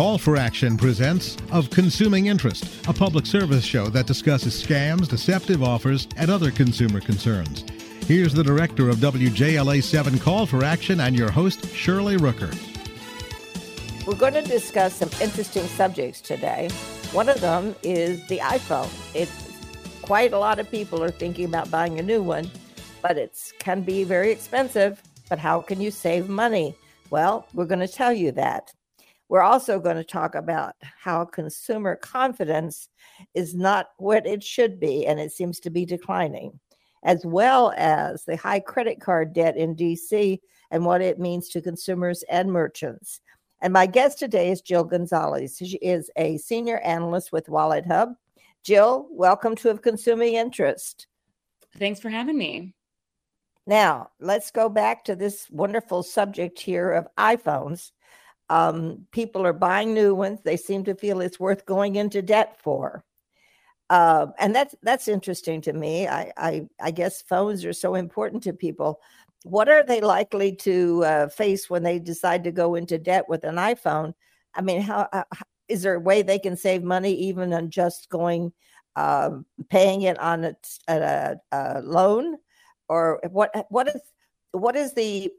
Call for Action presents Of Consuming Interest, a public service show that discusses scams, deceptive offers, and other consumer concerns. Here's the director of WJLA 7 Call for Action and your host, Shirley Rooker. We're going to discuss some interesting subjects today. One of them is the iPhone. It's quite a lot of people are thinking about buying a new one, but it can be very expensive. But how can you save money? Well, we're going to tell you that. We're also going to talk about how consumer confidence is not what it should be, and it seems to be declining, as well as the high credit card debt in DC and what it means to consumers and merchants. And my guest today is Jill Gonzalez. She is a senior analyst with WalletHub. Jill, welcome to Of Consuming Interest. Thanks for having me. Now, let's go back to this wonderful subject here of iPhones. Um, people are buying new ones. They seem to feel it's worth going into debt for. Uh, and that's that's interesting to me. I, I, I guess phones are so important to people. What are they likely to uh, face when they decide to go into debt with an iPhone? I mean, how, how is there a way they can save money even on just going um, paying it on a, a, a loan? or what what is what is the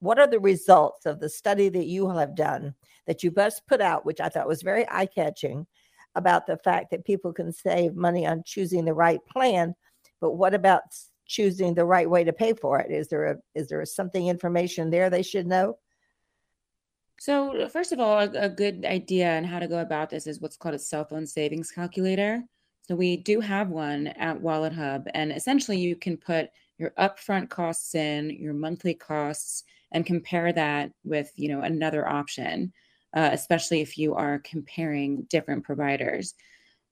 what are the results of the study that you have done that you best put out which i thought was very eye-catching about the fact that people can save money on choosing the right plan but what about choosing the right way to pay for it? Is there a is there something information there they should know? So uh, first of all a, a good idea on how to go about this is what's called a cell phone savings calculator. So we do have one at WalletHub and essentially you can put your upfront costs in, your monthly costs, and compare that with you know another option, uh, especially if you are comparing different providers.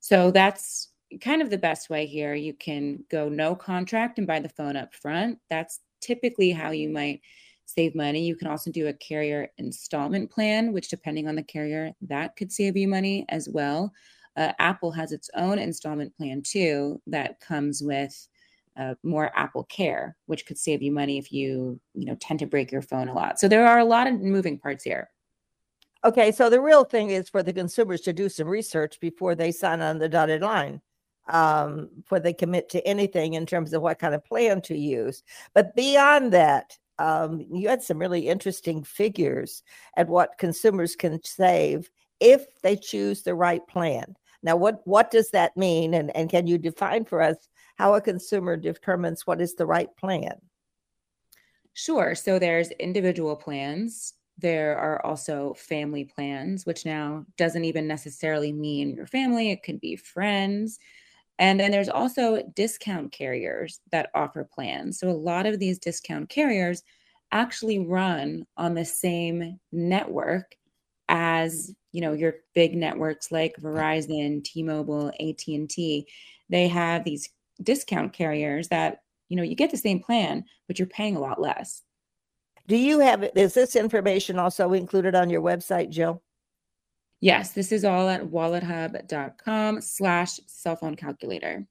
So that's kind of the best way here. You can go no contract and buy the phone up front. That's typically how you might save money. You can also do a carrier installment plan, which, depending on the carrier, that could save you money as well. Uh, Apple has its own installment plan too that comes with uh, more AppleCare, which could save you money if you you know tend to break your phone a lot. So there are a lot of moving parts here. Okay, so the real thing is for the consumers to do some research before they sign on the dotted line, um, before they commit to anything in terms of what kind of plan to use. But beyond that, um, you had some really interesting figures at what consumers can save if they choose the right plan. Now, what what does that mean, and and can you define for us how a consumer determines what is the right plan? Sure. So there's individual plans. There are also family plans, which now doesn't even necessarily mean your family, it could be friends. And then there's also discount carriers that offer plans. So a lot of these discount carriers actually run on the same network as you know your big networks like Verizon, T-Mobile, AT&T. They have these discount carriers that you know you get the same plan but you're paying a lot less. Do you have is this information also included on your website jill? Yes this is all at wallethub.com slash cell phone calculator.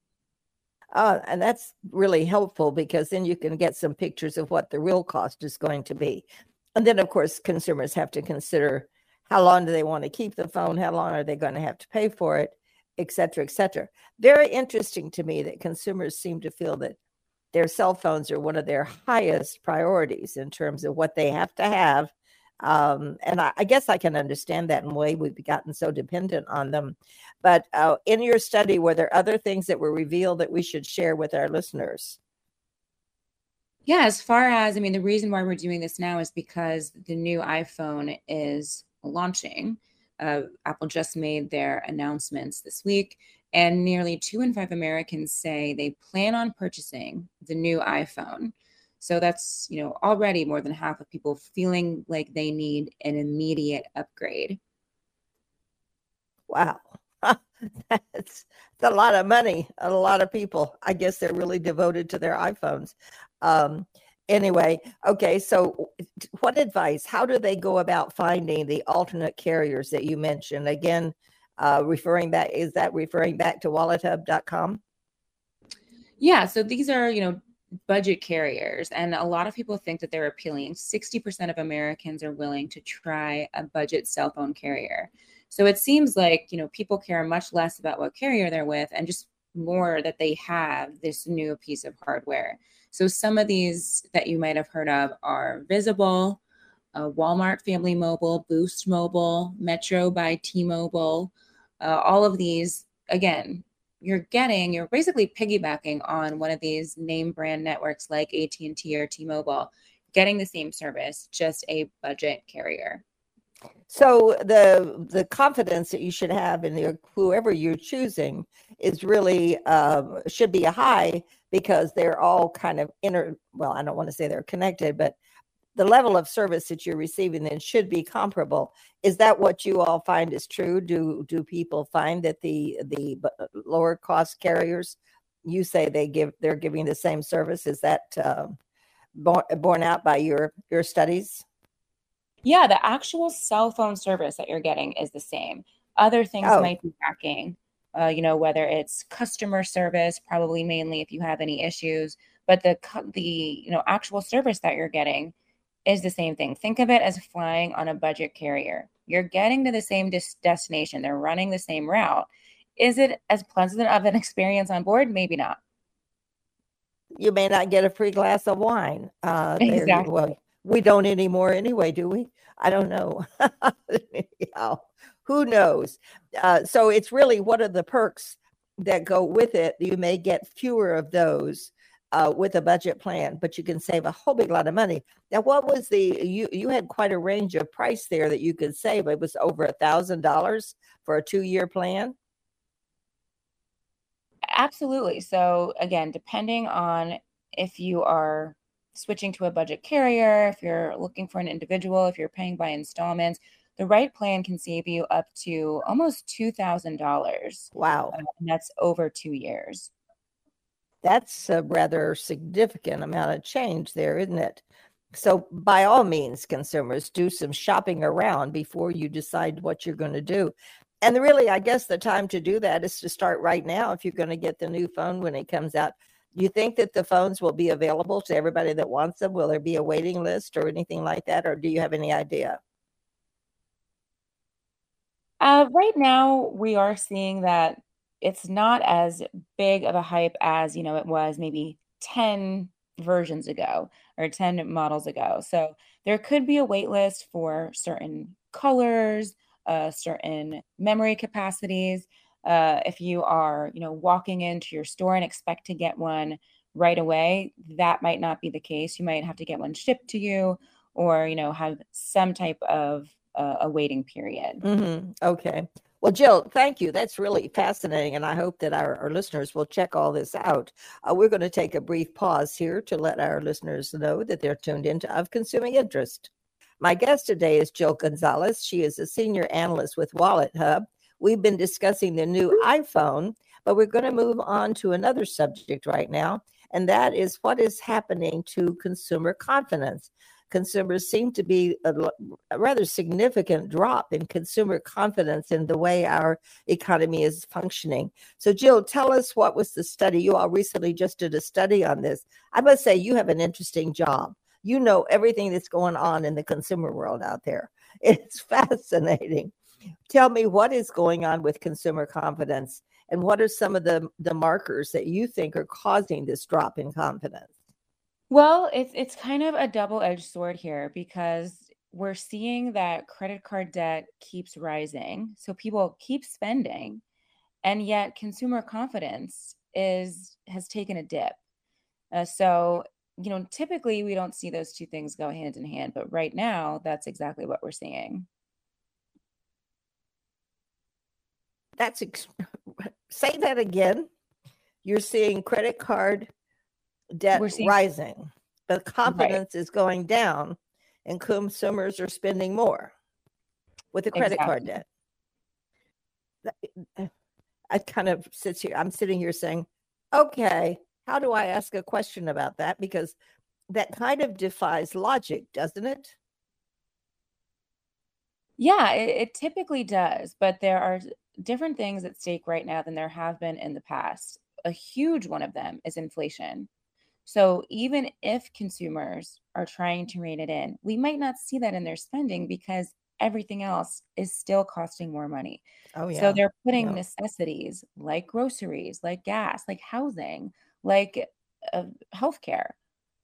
Uh, and that's really helpful because then you can get some pictures of what the real cost is going to be. And then of course consumers have to consider how long do they want to keep the phone how long are they going to have to pay for it et cetera, et cetera. Very interesting to me that consumers seem to feel that their cell phones are one of their highest priorities in terms of what they have to have. Um, and I, I, guess I can understand that in a way we've gotten so dependent on them. But uh, in your study, were there other things that were revealed that we should share with our listeners? Yeah, as far as I mean, the reason why we're doing this now is because the new iPhone is launching. Uh, Apple just made their announcements this week, and nearly two in five Americans say they plan on purchasing the new iPhone. So that's you know already more than half of people feeling like they need an immediate upgrade. Wow. that's, that's a lot of money. A lot of people. I guess they're really devoted to their iPhones. Um, anyway, okay. So, what advice? How do they go about finding the alternate carriers that you mentioned? Again, uh, referring back is that referring back to wallethub.com? Yeah. So these are you know budget carriers, and a lot of people think that they're appealing. Sixty percent of Americans are willing to try a budget cell phone carrier. So it seems like, you know, people care much less about what carrier they're with and just more that they have this new piece of hardware. So some of these that you might have heard of are Visible, uh, Walmart Family Mobile, Boost Mobile, Metro by T-Mobile. Uh, all of these, again, you're getting, you're basically piggybacking on one of these name brand networks like AT&T or T-Mobile, getting the same service, just a budget carrier. So the the confidence that you should have in the, whoever you're choosing is really um, should be a high because they're all kind of inter. Well, I don't want to say they're connected, but the level of service that you're receiving then should be comparable. Is that what you all find is true? Do do people find that the the lower cost carriers, you say they give they're giving the same service? Is that uh, borne, borne out by your your studies? Yeah, the actual cell phone service that you're getting is the same. Other things oh. might be tracking, uh, you know, whether it's customer service, probably mainly if you have any issues, but the the you know actual service that you're getting is the same thing. Think of it as flying on a budget carrier. You're getting to the same des- destination. They're running the same route. Is it as pleasant of an experience on board? Maybe not. You may not get a free glass of wine. Uh, exactly. Well, we don't anymore anyway, do we? I don't know. who knows? Uh, so it's really what are the perks that go with it? You may get fewer of those uh, with a budget plan, but you can save a whole big lot of money. Now, what was the you you had quite a range of price there that you could save? It was over a thousand dollars for a two year plan. Absolutely. So again, depending on if you are switching to a budget carrier, if you're looking for an individual, if you're paying by installments, the right plan can save you up to almost $2,000. Wow. Uh, and that's over two years. That's a rather significant amount of change there, isn't it? So, by all means, consumers do some shopping around before you decide what you're going to do. And really, I guess the time to do that is to start right now if you're going to get the new phone when it comes out you think that the phones will be available to everybody that wants them? Will there be a waiting list or anything like that? Or do you have any idea? Uh, right now, we are seeing that it's not as big of a hype as you know it was maybe 10 versions ago or 10 models ago. So there could be a wait list for certain colors, uh, certain memory capacities. Uh, if you are, you know, walking into your store and expect to get one right away, that might not be the case. You might have to get one shipped to you, or you know, have some type of a waiting period. Mm-hmm. Okay. Well, Jill, thank you. That's really fascinating. And I hope that our, our listeners will check all this out. Uh, we're going to take a brief pause here to let our listeners know that they're tuned into Of Consuming Interest. My guest today is Jill Gonzalez. She is a senior analyst with WalletHub We've been discussing the new iPhone, but we're going to move on to another subject right now, and that is what is happening to consumer confidence. Consumers seem to be a, rather significant drop in consumer confidence in the way our economy is functioning. So, Jill, tell us what was the study? You all recently just did a study on this. I must say, you have an interesting job you know everything that's going on in the consumer world out there. It's fascinating. Tell me what is going on with consumer confidence and what are some of the, the markers that you think are causing this drop in confidence? Well, it's it's kind of a double-edged sword here because we're seeing that credit card debt keeps rising. So people keep spending and yet consumer confidence is has taken a dip. Uh, so, you know, typically we don't see those two things go hand in hand, but right now that's exactly what we're seeing. That's ex- say that again. You're seeing credit card debt seeing- rising, but confidence right. is going down, and consumers are spending more with the credit exactly. card debt. Eh, I kind of sit here. I'm sitting here saying, "Okay, how do I ask a question about that?" Because that kind of defies logic, doesn't it? Yeah, it, it, typically does, but there are different things at stake right now than there have been in the past. A huge one of them is inflation. So even if consumers are trying to rein it in, we might not see that in their spending because everything else is still costing more money. Oh, yeah. So they're putting Yeah. necessities like groceries, like gas, like housing, like uh, healthcare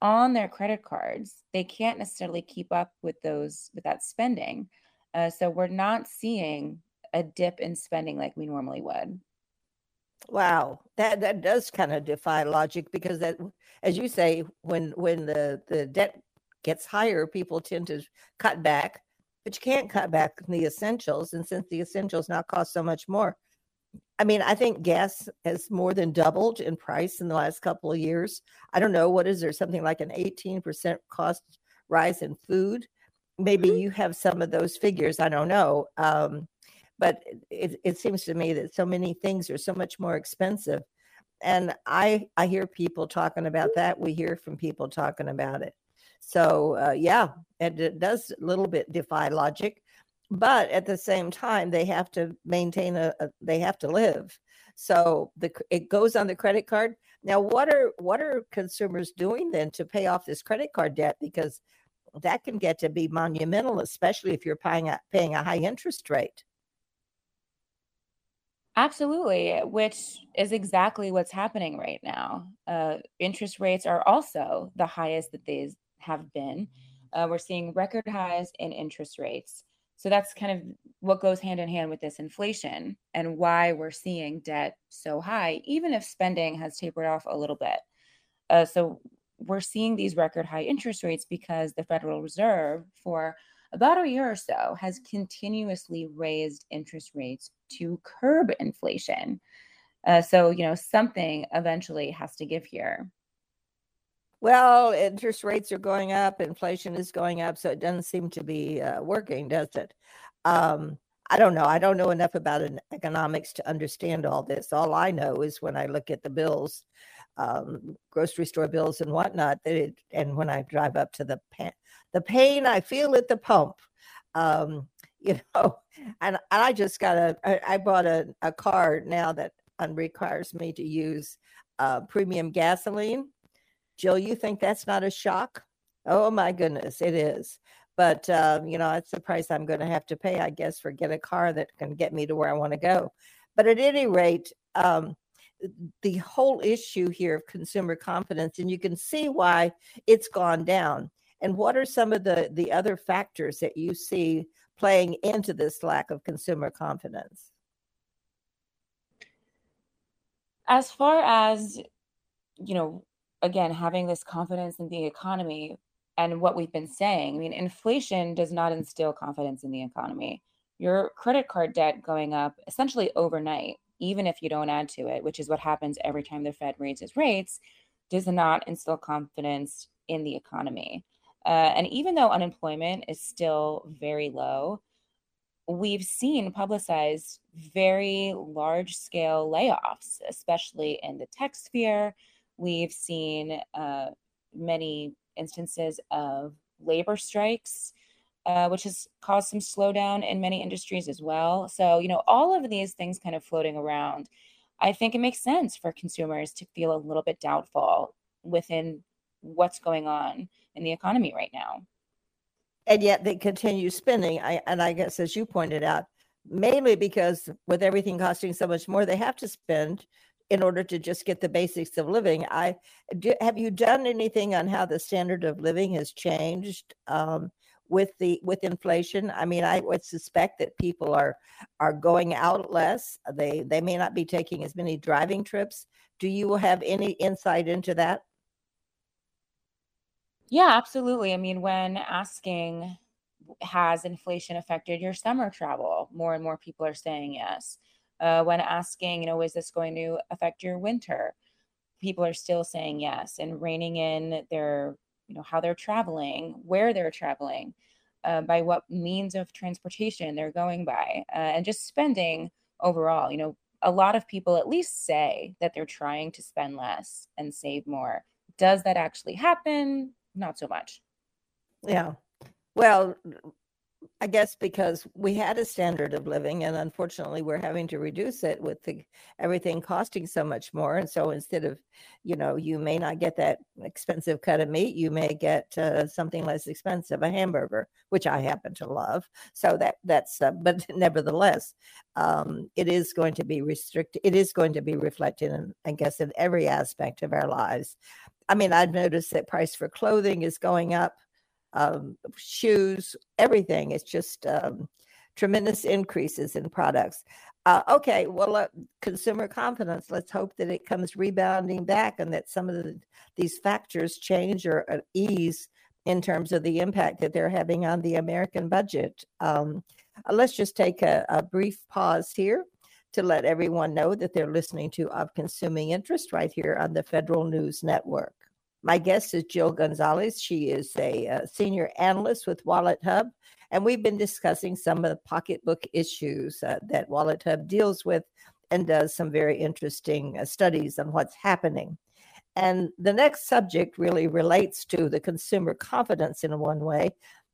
on their credit cards. They can't necessarily keep up with those with that spending. Uh, so we're not seeing a dip in spending like we normally would. Wow, that that does kind of defy logic because that, as you say, when when the the debt gets higher, people tend to cut back, but you can't cut back the essentials, and since the essentials now cost so much more, I mean, I think gas has more than doubled in price in the last couple of years. I don't know what is there something like an eighteen percent cost rise in food. Maybe you have some of those figures. I don't know. Um, but it, it seems to me that so many things are so much more expensive. And i i hear people talking about that. We hear from people talking about it. So uh, yeah it, it does a little bit defy logic but at the same time they have to maintain a, a they have to live. So the it goes on the credit card. Now what are what are consumers doing then to pay off this credit card debt? Because that can get to be monumental especially if you're paying a, paying a high interest rate Absolutely, which is exactly what's happening right now. Uh, interest rates are also the highest that they have been. Uh, we're seeing record highs in interest rates. So that's kind of what goes hand in hand with this inflation and why we're seeing debt so high, even if spending has tapered off a little bit. Uh, so we're seeing these record high interest rates because the Federal Reserve, for about a year or so, has continuously raised interest rates to curb inflation. Uh, so, you know, something eventually has to give here. Well, interest rates are going up, inflation is going up, so it doesn't seem to be uh, working, does it? Um, I don't know. I don't know enough about economics to understand all this. All I know is when I look at the bills, um, grocery store bills and whatnot, it, and when I drive up to the pa- the pain I feel at the pump. Um, you know, and, I just got a. I, bought a, a car now that requires me to use uh, premium gasoline Jill, you think that's not a shock? Oh my goodness, it is. But um, you know, it's the price I'm going to have to pay, I guess, for get a car that can get me to where I want to go. But at any rate, um, the whole issue here of consumer confidence, and you can see why it's gone down. And what are some of the the other factors that you see playing into this lack of consumer confidence? As far as, you know, again, having this confidence in the economy and what we've been saying, I mean, inflation does not instill confidence in the economy. Your credit card debt going up essentially overnight, even if you don't add to it, which is what happens every time the Fed raises rates, does not instill confidence in the economy. Uh, and even though unemployment is still very low, we've seen publicized very large scale layoffs, especially in the tech sphere. We've seen uh, many instances of labor strikes, uh, which has caused some slowdown in many industries as well. So, you know, all of these things kind of floating around, I think it makes sense for consumers to feel a little bit doubtful within what's going on in the economy right now and yet they continue spending. I, and I guess, as you pointed out, mainly because with everything costing so much more, they have to spend in order to just get the basics of living. I do, have you done anything on how the standard of living has changed um, with the with inflation? I mean, I would suspect that people are are going out less. They they may not be taking as many driving trips. Do you have any insight into that? Yeah, absolutely. I mean, when asking, has inflation affected your summer travel? More and more people are saying yes. Uh, when asking, you know, is this going to affect your winter? People are still saying yes and reining in their, you know, how they're traveling, where they're traveling, uh, by what means of transportation they're going by, uh, and just spending overall. You know, a lot of people at least say that they're trying to spend less and save more. Does that actually happen? Not so much. Yeah. Well, I guess because we had a standard of living, and unfortunately, we're having to reduce it with the, everything costing so much more. And so, instead of, you know, you may not get that expensive cut of meat, you may get uh, something less expensive, a hamburger, which I happen to love. So that that's, uh, but nevertheless, um, it is going to be restricted. It is going to be reflected, in, I guess, in every aspect of our lives. I mean, I've noticed that price for clothing is going up um, shoes, everything. It's just um, tremendous increases in products. Uh, okay, well, uh, consumer confidence. Let's hope that it comes rebounding back, and that some of the, these factors change or uh, ease in terms of the impact that they're having on the American budget. Um, uh, let's just take a, a brief pause here to let everyone know that they're listening to Of Consuming Interest right here on the Federal News Network. My guest is Jill Gonzalez. She is a, uh, senior analyst with WalletHub, and we've been discussing some of the pocketbook issues uh, that WalletHub deals with and does some very interesting uh, studies on what's happening. And the next subject really relates to the consumer confidence in one way,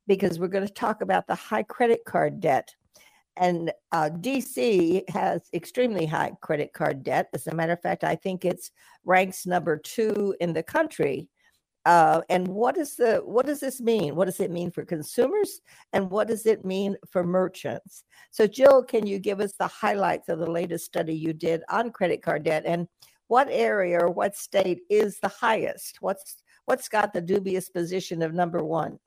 because we're going to talk about the high credit card debt and uh, DC has extremely high credit card debt. As a matter of fact, I think it's ranks number two in the country. Uh, and what is the what does this mean? What does it mean for consumers, and what does it mean for merchants? So, Jill, can you give us the highlights of the latest study you did on credit card debt, and what area or what state is the highest? What's what's got the dubious position of number one?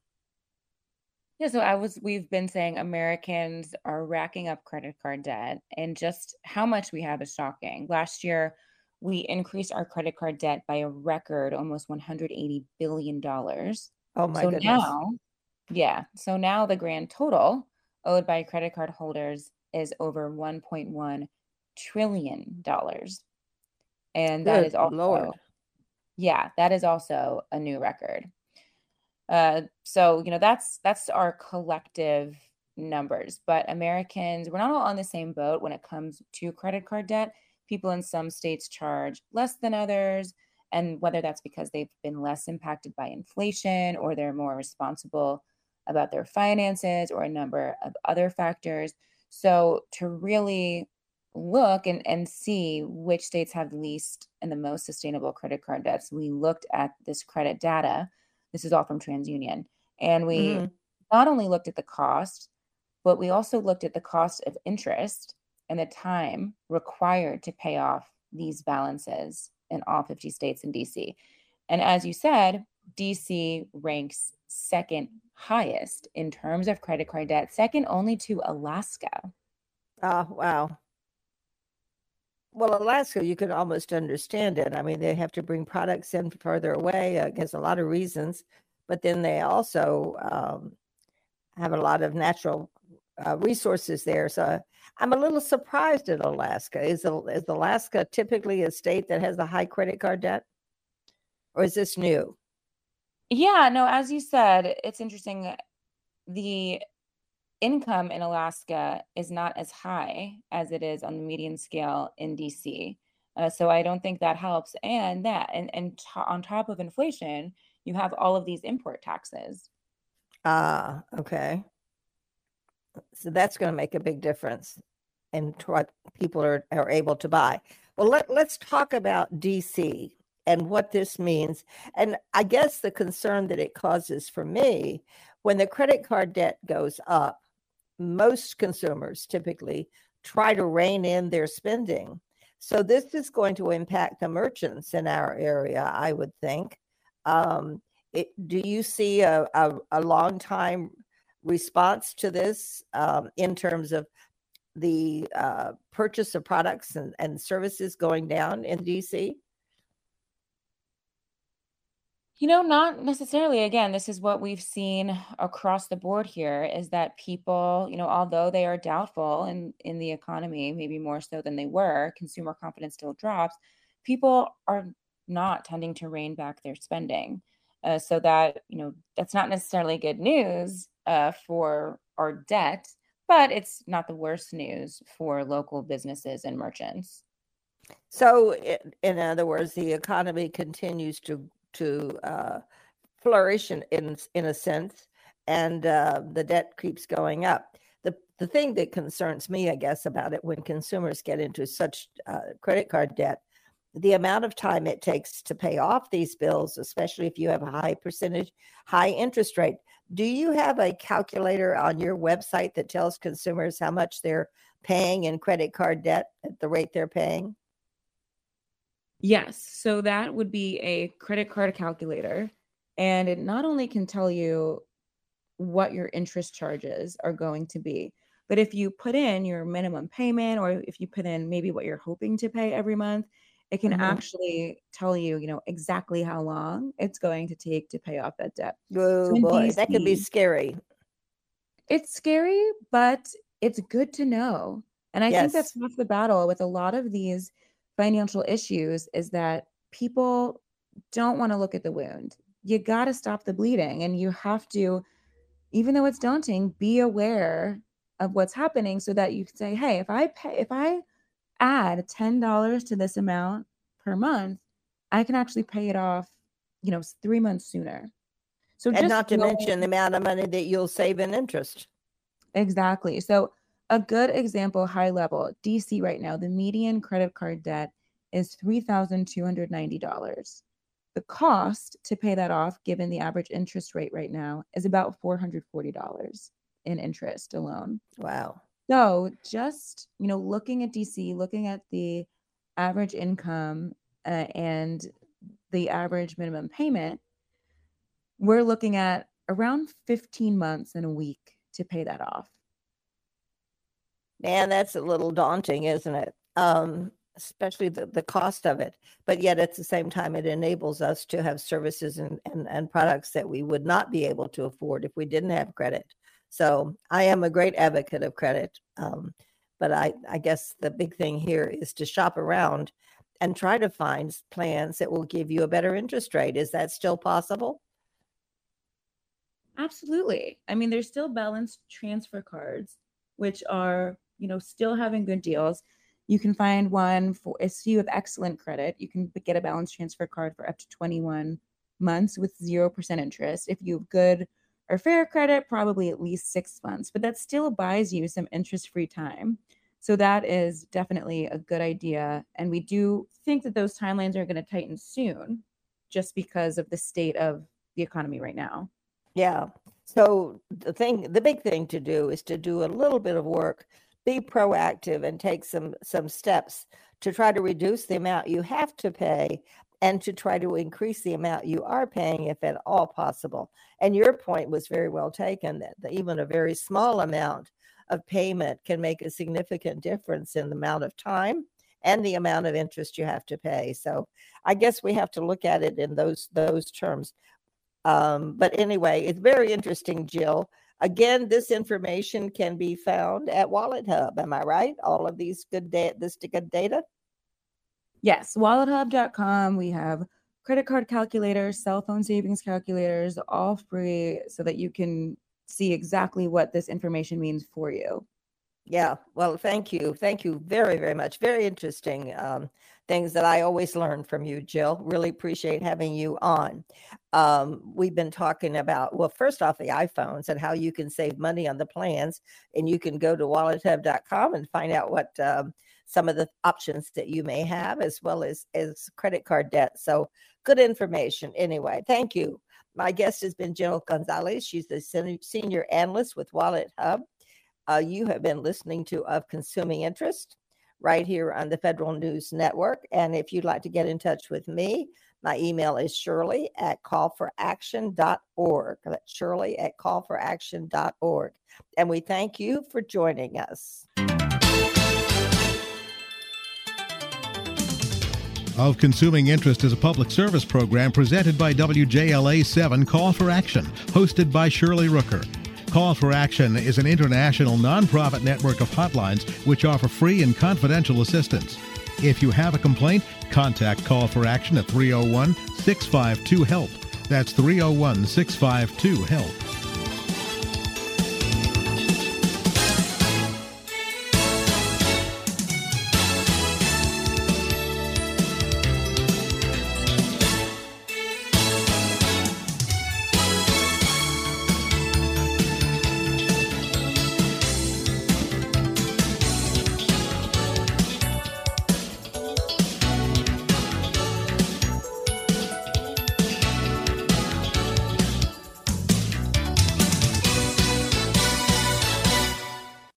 Yeah, so I was we've been saying Americans are racking up credit card debt and just how much we have is shocking. Last year we increased our credit card debt by a record almost 180 billion dollars. Oh my so goodness. now yeah, so now the grand total owed by credit card holders is over 1.1 trillion dollars. And that Good is also Lord. yeah, that is also a new record. Uh, so you know that's that's our collective numbers. But Americans, we're not all on the same boat when it comes to credit card debt. People in some states charge less than others, and whether that's because they've been less impacted by inflation or they're more responsible about their finances or a number of other factors. So to really look and, and see which states have least and the most sustainable credit card debts, we looked at this credit data this is all from TransUnion. And we mm-hmm. not only looked at the cost, but we also looked at the cost of interest and the time required to pay off these balances in all 50 states and DC. And as you said, DC ranks second highest in terms of credit card debt, second only to Alaska. Oh, wow. Well, Alaska, you can almost understand it. I mean, they have to bring products in further away. Uh, a lot of reasons, but then they also um, have a lot of natural uh, resources there. So I'm a little surprised at Alaska. Is, is Alaska typically a state that has a high credit card debt, or is this new? Yeah, no. As you said, it's interesting. The income in Alaska is not as high as it is on the median scale in DC. Uh, so I don't think that helps. And that, and, and on top of inflation, you have all of these import taxes. Ah, okay. So that's going to make a big difference in what people are, are able to buy. Well, let, let's talk about DC and what this means. And I guess the concern that it causes for me when the credit card debt goes up, most consumers typically try to rein in their spending. So this is going to impact the merchants in our area, I would think. Um, it, do you see a, a, a, long time response to this um, in terms of the uh, purchase of products and, and services going down in DC? You know, not necessarily. Again, this is what we've seen across the board here is that people, you know, although they are doubtful in in the economy, maybe more so than they were, consumer confidence still drops. People are not tending to rein back their spending. Uh, so that, you know, that's not necessarily good news uh, for our debt, but it's not the worst news for local businesses and merchants. So, in other words, the economy continues to to uh, flourish in, in in a sense, and uh, the debt keeps going up. The, the thing that concerns me, I guess, about it when consumers get into such uh, credit card debt, the amount of time it takes to pay off these bills, especially if you have a high percentage, high interest rate. Do you have a calculator on your website that tells consumers how much they're paying in credit card debt at the rate they're paying? Yes. So that would be a credit card calculator. And it not only can tell you what your interest charges are going to be, but if you put in your minimum payment or if you put in maybe what you're hoping to pay every month, it can mm-hmm. actually tell you, you know, exactly how long it's going to take to pay off that debt. Oh so boy, that could be scary. It's scary, but it's good to know. And I yes. think that's half the battle with a lot of these financial issues is that people don't want to look at the wound. You got to stop the bleeding and you have to even though it's daunting, be aware of what's happening so that you can say, "Hey, if I pay if I add $10 to this amount per month, I can actually pay it off, you know, 3 months sooner." So and not to mention the amount of money that you'll save in interest. Exactly. So a good example, high level, DC right now, the median credit card debt is $3,290. The cost to pay that off, given the average interest rate right now, is about $440 in interest alone. Wow. So just, you know, looking at DC, looking at the average income uh, and the average minimum payment, we're looking at around 15 months and a week to pay that off man, that's a little daunting, isn't it? Um, especially the, the cost of it. But yet at the same time, it enables us to have services and, and, and products that we would not be able to afford if we didn't have credit. So I am a great advocate of credit. Um, but I, I guess the big thing here is to shop around and try to find plans that will give you a better interest rate. Is that still possible? Absolutely. I mean, there's still balance transfer cards, which are you know, still having good deals. You can find one for if you have excellent credit, you can get a balance transfer card for up to 21 months with 0% interest. If you have good or fair credit, probably at least six months, but that still buys you some interest free time. So that is definitely a good idea. And we do think that those timelines are going to tighten soon just because of the state of the economy right now. Yeah. So the thing, the big thing to do is to do a little bit of work be proactive and take some some steps to try to reduce the amount you have to pay and to try to increase the amount you are paying if at all possible. And your point was very well taken that even a very small amount of payment can make a significant difference in the amount of time and the amount of interest you have to pay. So i guess we have to look at it in those those terms. Um, but anyway it's very interesting jill Again, this information can be found at WalletHub. Am I right? All of these good data, this good data. Yes, wallethub.com. We have credit card calculators, cell phone savings calculators, all free so that you can see exactly what this information means for you. Yeah, well, thank you. Thank you very, very much. Very interesting um, things that I always learn from you, Jill. Really appreciate having you on. Um, we've been talking about, well, first off, the iPhones and how you can save money on the plans. And you can go to wallethub.com and find out what um, some of the options that you may have, as well as, as credit card debt. So, good information. Anyway, thank you. My guest has been Jill Gonzalez. She's the senior analyst with WalletHub. Uh, you have been listening to Of Consuming Interest right here on the Federal News Network. And if you'd like to get in touch with me, my email is shirley at callforaction.org. That's shirley at callforaction.org. And we thank you for joining us. Of Consuming Interest is a public service program presented by WJLA 7 Call for Action, hosted by Shirley Rooker. Call for Action is an international nonprofit network of hotlines which offer free and confidential assistance. If you have a complaint, contact Call for Action at 301 652 HELP. That's 301 652 HELP.